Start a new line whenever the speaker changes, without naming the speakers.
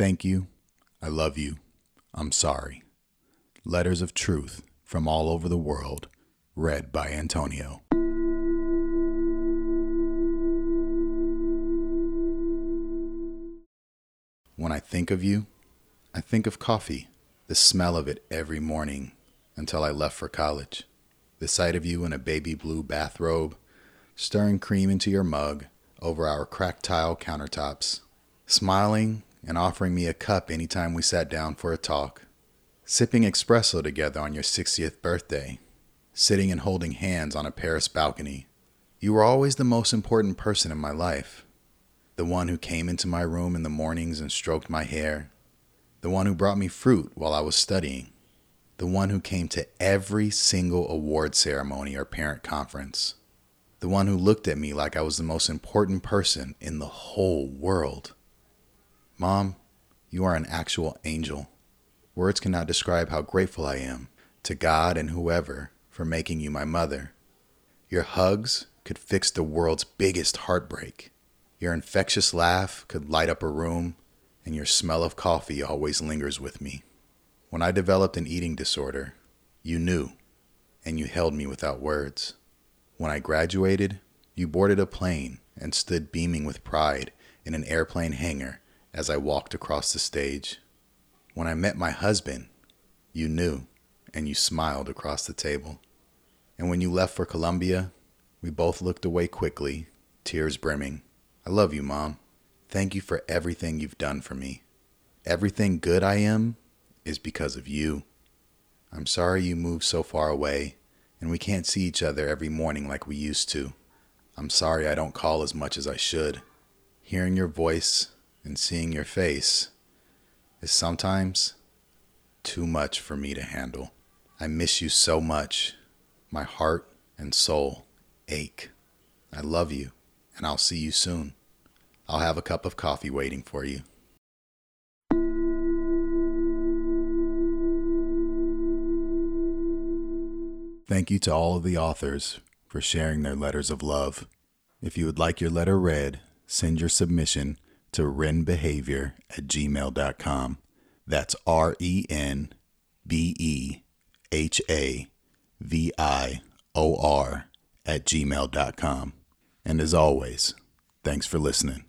Thank you. I love you. I'm sorry. Letters of Truth from All Over the World, read by Antonio. When I think of you, I think of coffee, the smell of it every morning until I left for college. The sight of you in a baby blue bathrobe, stirring cream into your mug over our cracked tile countertops, smiling and offering me a cup anytime we sat down for a talk, sipping espresso together on your 60th birthday, sitting and holding hands on a Paris balcony. You were always the most important person in my life. The one who came into my room in the mornings and stroked my hair. The one who brought me fruit while I was studying. The one who came to every single award ceremony or parent conference. The one who looked at me like I was the most important person in the whole world. Mom, you are an actual angel. Words cannot describe how grateful I am to God and whoever for making you my mother. Your hugs could fix the world's biggest heartbreak. Your infectious laugh could light up a room, and your smell of coffee always lingers with me. When I developed an eating disorder, you knew, and you held me without words. When I graduated, you boarded a plane and stood beaming with pride in an airplane hangar as I walked across the stage. When I met my husband, you knew, and you smiled across the table. And when you left for Columbia, we both looked away quickly, tears brimming. I love you, Mom. Thank you for everything you've done for me. Everything good I am is because of you. I'm sorry you moved so far away and we can't see each other every morning like we used to. I'm sorry I don't call as much as I should. Hearing your voice and seeing your face is sometimes too much for me to handle. I miss you so much. My heart and soul ache. I love you and I'll see you soon. I'll have a cup of coffee waiting for you. Thank you to all of the authors for sharing their letters of love. If you would like your letter read, send your submission to renbehavior at gmail.com. That's R E N B E H A V I O R at gmail.com. And as always, thanks for listening.